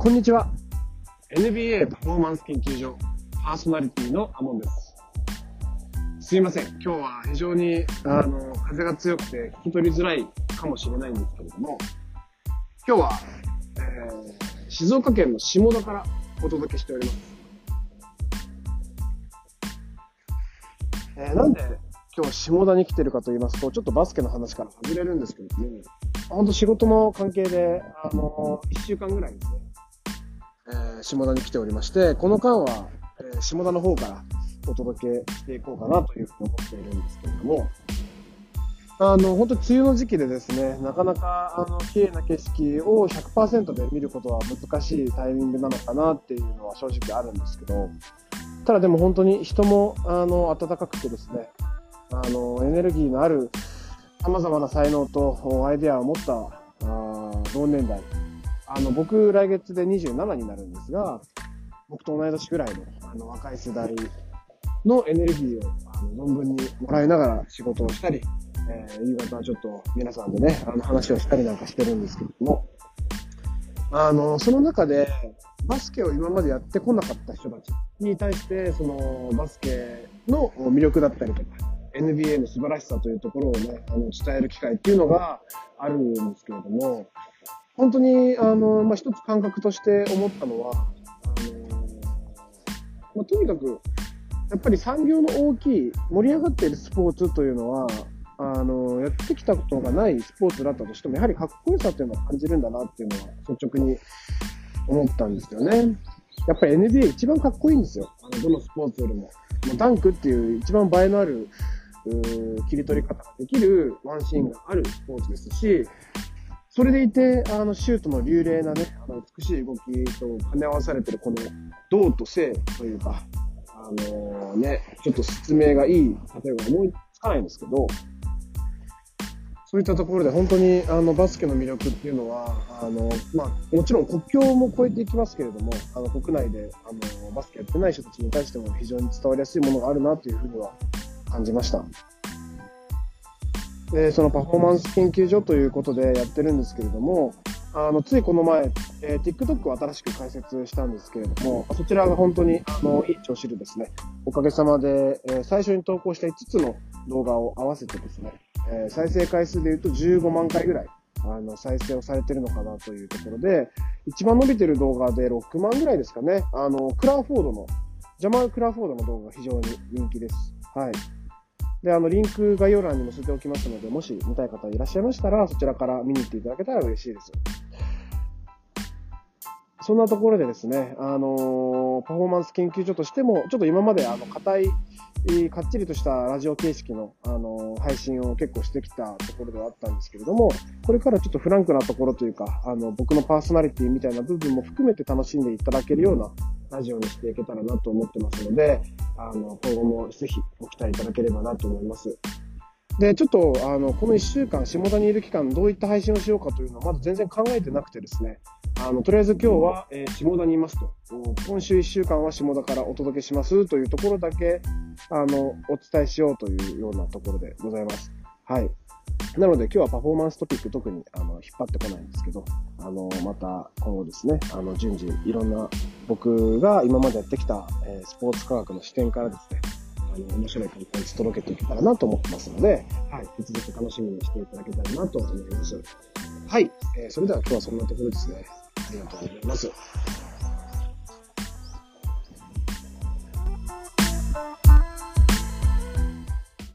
こんにちは。NBA パフォーマンス研究所パーソナリティのアモンです。すいません。今日は非常に、あの、風が強くて聞き取りづらいかもしれないんですけれども、今日は、えー、静岡県の下田からお届けしております。えー、なんで今日下田に来てるかと言いますと、ちょっとバスケの話から外れるんですけども、本当仕事の関係で、あの、1週間ぐらいですね、えー、下田に来ておりまして、この間は、えー、下田の方からお届けしていこうかなというふうに思っているんですけれども、あの、本当に梅雨の時期でですね、なかなか、あの、綺麗な景色を100%で見ることは難しいタイミングなのかなっていうのは正直あるんですけど、ただでも本当に人も、あの、暖かくてですね、あの、エネルギーのある様々な才能とアイデアを持ったあ同年代。あの、僕、来月で27になるんですが、僕と同い年ぐらいのあの若い世代のエネルギーをあの存分にもらいながら仕事をしたり、えー、夕方はちょっと皆さんでね、あの話をしたりなんかしてるんですけども、あの、その中で、バスケを今までやってこなかった人たちに対して、そのバスケの魅力だったりとか、NBA の素晴らしさというところをね、あの伝える機会っていうのがあるんですけれども、本当に、あの、まあ、一つ感覚として思ったのは、あの、まあ、とにかく、やっぱり産業の大きい、盛り上がっているスポーツというのは、あの、やってきたことがないスポーツだったとしても、やはりかっこよさというのを感じるんだなっていうのは率直に思ったんですよね。やっぱり NBA 一番かっこいいんですよ。あの、どのスポーツよりも。もうダンクっていう一番映えのある切り取り方ができるワンシーンがあるスポーツですし、それでいて、あの、シュートの流麗なね、あの、美しい動きと兼ね合わされてるこの、動と静というか、あのー、ね、ちょっと説明がいい、例えば思いつかないんですけど、そういったところで本当にあのバスケの魅力っていうのは、あの、まあ、もちろん国境も越えていきますけれども、あの、国内で、あの、バスケやってない人たちに対しても非常に伝わりやすいものがあるなというふうには感じました。で、そのパフォーマンス研究所ということでやってるんですけれども、あの、ついこの前、えー、TikTok を新しく開設したんですけれども、そちらが本当に、あの、いい調子でですね、おかげさまで、えー、最初に投稿した5つの動画を合わせてですね、えー、再生回数で言うと15万回ぐらい、あの、再生をされてるのかなというところで、一番伸びてる動画で6万ぐらいですかね、あの、クラーフォードの、ジャマー・クラーフォードの動画が非常に人気です。はい。で、あの、リンク概要欄にも載せておきますので、もし見たい方いらっしゃいましたら、そちらから見に行っていただけたら嬉しいです。そんなところでですね、あの、パフォーマンス研究所としても、ちょっと今まであの、硬い、かっちりとしたラジオ形式の、あの、配信を結構してきたところではあったんですけれども、これからちょっとフランクなところというか、あの、僕のパーソナリティみたいな部分も含めて楽しんでいただけるようなラジオにしていけたらなと思ってますので、あの、今後もぜひご期待いただければなと思います。で、ちょっと、あの、この1週間、下田にいる期間、どういった配信をしようかというのは、まだ全然考えてなくてですね、あの、とりあえず今日は、えー、下田にいますと。今週1週間は下田からお届けしますというところだけ、あの、お伝えしようというようなところでございます。はい。なので今日はパフォーマンストピック特にあの引っ張ってこないんですけど、あの、また今後ですね、あの、順次いろんな僕が今までやってきた、えー、スポーツ科学の視点からですね、あの、面白いコンテンツ届けていけたらなと思ってますので、はい、引き続き楽しみにしていただけたらなと思います。はい、えー、それでは今日はそんなところですね。ありがとうございます。